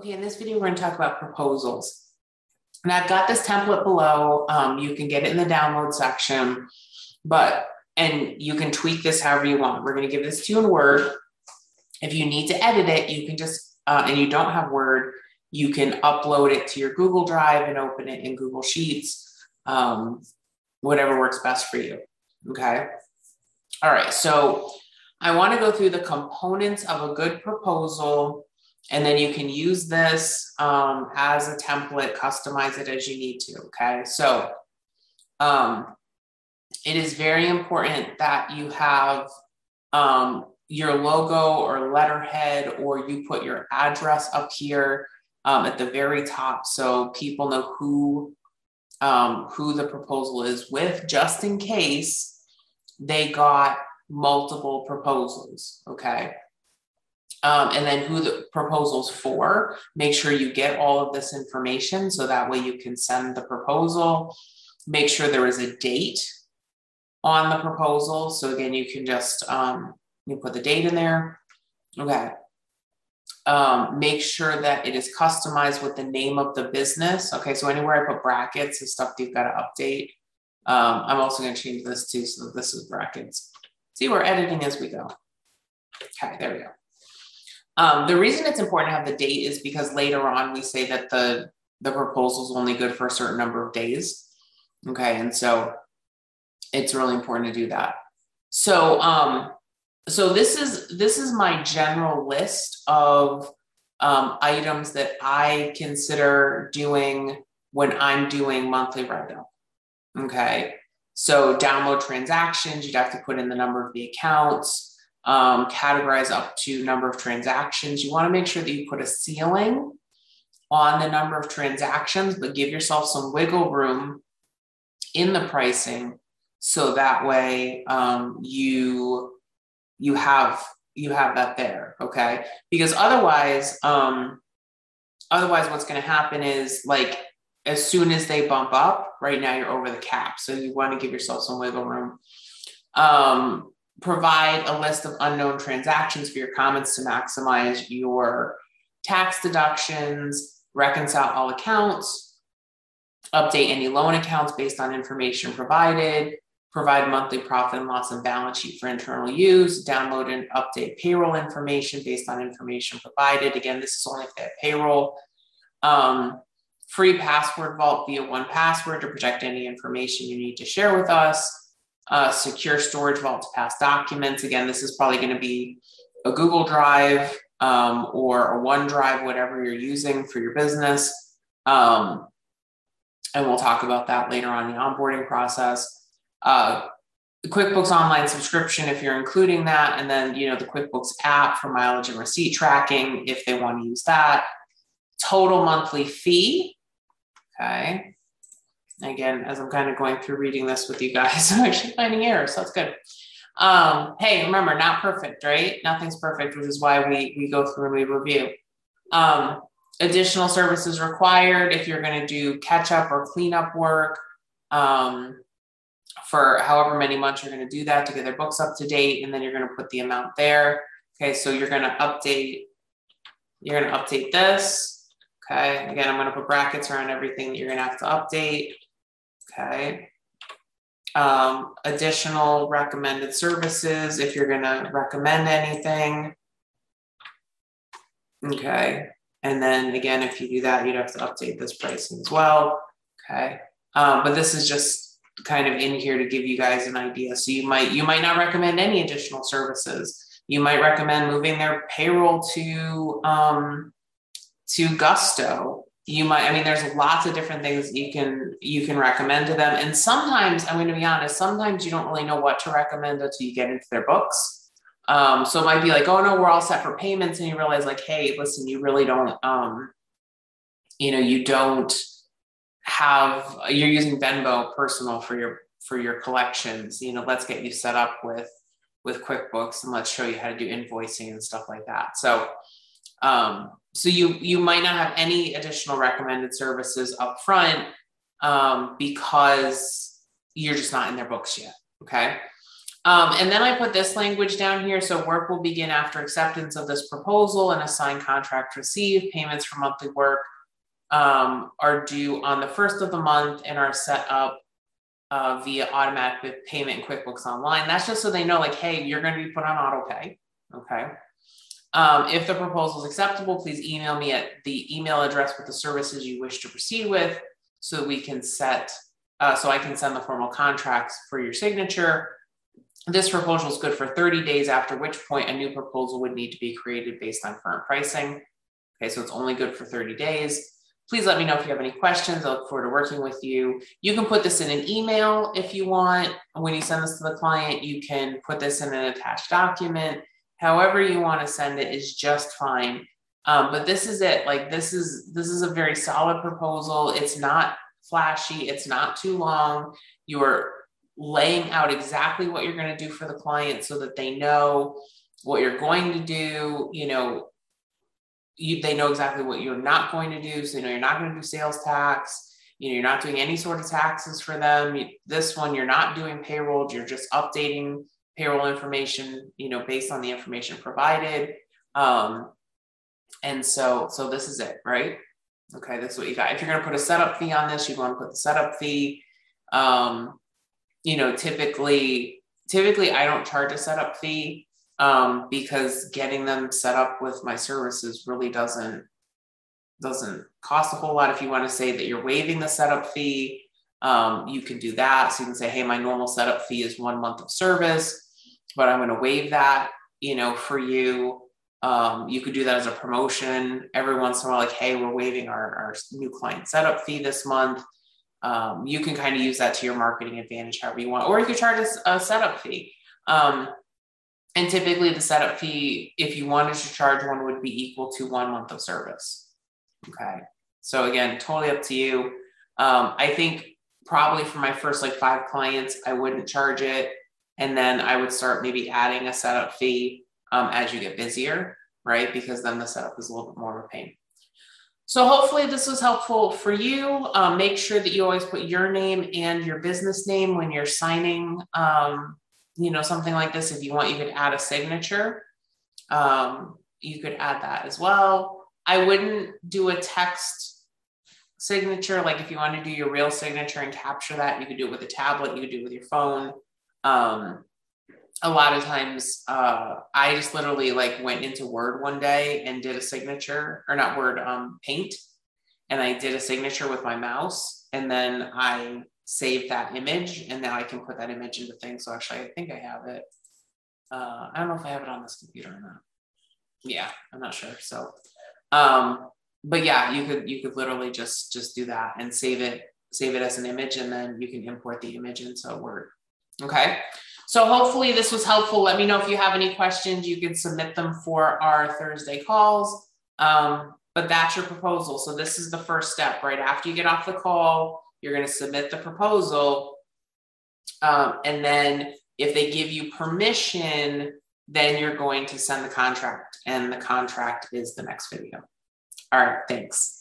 Okay, in this video, we're going to talk about proposals. And I've got this template below. Um, you can get it in the download section, but, and you can tweak this however you want. We're going to give this to you in Word. If you need to edit it, you can just, uh, and you don't have Word, you can upload it to your Google Drive and open it in Google Sheets, um, whatever works best for you. Okay. All right. So I want to go through the components of a good proposal and then you can use this um, as a template, customize it as you need to. Okay. So um, it is very important that you have um, your logo or letterhead, or you put your address up here um, at the very top so people know who um, who the proposal is with, just in case they got multiple proposals. Okay um, and then who the proposal's for. Make sure you get all of this information so that way you can send the proposal. Make sure there is a date on the proposal. So again, you can just um, you put the date in there. Okay. Um, make sure that it is customized with the name of the business. Okay, so anywhere I put brackets is stuff you've got to update. Um, I'm also going to change this too, so this is brackets. See, we're editing as we go. Okay, there we go. Um, the reason it's important to have the date is because later on we say that the the proposal is only good for a certain number of days. Okay, and so it's really important to do that. So um, so this is this is my general list of um, items that I consider doing when I'm doing monthly write-up. Okay, so download transactions, you'd have to put in the number of the accounts um, categorize up to number of transactions. You want to make sure that you put a ceiling on the number of transactions, but give yourself some wiggle room in the pricing so that way um, you you have you have that there okay? Because otherwise um otherwise what's going to happen is like as soon as they bump up right now you're over the cap. So you want to give yourself some wiggle room. Um provide a list of unknown transactions for your comments to maximize your tax deductions, reconcile all accounts, update any loan accounts based on information provided, provide monthly profit and loss and balance sheet for internal use, download and update payroll information based on information provided. Again, this is only they payroll. Um, free password vault via 1Password to protect any information you need to share with us uh, secure storage vault to pass documents. Again, this is probably going to be a Google Drive um, or a OneDrive, whatever you're using for your business. Um, and we'll talk about that later on in the onboarding process. Uh, the QuickBooks Online subscription, if you're including that, and then you know the QuickBooks app for mileage and receipt tracking, if they want to use that. Total monthly fee. Okay. Again, as I'm kind of going through reading this with you guys, I'm actually finding errors, so that's good. Um, hey, remember, not perfect, right? Nothing's perfect, which is why we we go through and we review. Um, additional services required if you're going to do catch up or cleanup work um, for however many months you're going to do that to get their books up to date, and then you're going to put the amount there. Okay, so you're going to update. You're going to update this. Okay, again, I'm going to put brackets around everything that you're going to have to update. Okay. Um, additional recommended services if you're going to recommend anything. Okay. And then again, if you do that, you'd have to update this pricing as well. Okay. Um, but this is just kind of in here to give you guys an idea. So you might you might not recommend any additional services. You might recommend moving their payroll to um, to Gusto you might i mean there's lots of different things you can you can recommend to them. And sometimes i'm going to be honest sometimes you don't really know what to recommend until you get into their books. Um, so it might be like oh no we're all set for payments and you realize like hey listen you really don't um, you know you don't have you're using venmo personal for your for your collections. You know let's get you set up with with quickbooks and let's show you how to do invoicing and stuff like that. So um, so you you might not have any additional recommended services up front um, because you're just not in their books yet. Okay. Um, and then I put this language down here. So work will begin after acceptance of this proposal and a signed contract received. Payments for monthly work um, are due on the first of the month and are set up uh, via automatic payment in QuickBooks Online. That's just so they know, like, hey, you're going to be put on auto pay. Okay. Um, if the proposal is acceptable, please email me at the email address with the services you wish to proceed with so that we can set, uh, so I can send the formal contracts for your signature. This proposal is good for 30 days, after which point a new proposal would need to be created based on current pricing. Okay, so it's only good for 30 days. Please let me know if you have any questions. I look forward to working with you. You can put this in an email if you want. When you send this to the client, you can put this in an attached document. However you want to send it is just fine. Um, but this is it. Like this is this is a very solid proposal. It's not flashy. It's not too long. You're laying out exactly what you're going to do for the client so that they know what you're going to do. You know, you, they know exactly what you're not going to do. So, you know, you're not going to do sales tax. You know, you're not doing any sort of taxes for them. You, this one, you're not doing payroll. You're just updating payroll information, you know, based on the information provided. Um, and so, so this is it, right? Okay, this is what you got. If you're going to put a setup fee on this, you want to put the setup fee. Um, you know, typically, typically I don't charge a setup fee um, because getting them set up with my services really doesn't doesn't cost a whole lot. If you want to say that you're waiving the setup fee, um, you can do that. So you can say, hey, my normal setup fee is one month of service, but I'm going to waive that, you know, for you. Um, you could do that as a promotion every once in a while, like, hey, we're waiving our, our new client setup fee this month. Um, you can kind of use that to your marketing advantage however you want, or you could charge a, a setup fee. Um, and typically, the setup fee, if you wanted to charge one, would be equal to one month of service. Okay. So, again, totally up to you. Um, I think probably for my first like five clients, I wouldn't charge it. And then I would start maybe adding a setup fee um, as you get busier, right? Because then the setup is a little bit more of a pain. So hopefully this was helpful for you. Um, make sure that you always put your name and your business name when you're signing, um, you know, something like this. If you want, you could add a signature. Um, you could add that as well. I wouldn't do a text signature. Like if you want to do your real signature and capture that, you could do it with a tablet. You could do it with your phone um, a lot of times uh, I just literally like went into Word one day and did a signature, or not Word, um, Paint, and I did a signature with my mouse, and then I saved that image, and now I can put that image into things. So actually, I think I have it. Uh, I don't know if I have it on this computer or not. Yeah, I'm not sure. So, um, but yeah, you could you could literally just just do that and save it save it as an image, and then you can import the image into Word. Okay. So hopefully this was helpful. Let me know if you have any questions. You can submit them for our Thursday calls. Um, but that's your proposal. So this is the first step, right? After you get off the call, you're going to submit the proposal. Um, and then if they give you permission, then you're going to send the contract and the contract is the next video. All right, thanks.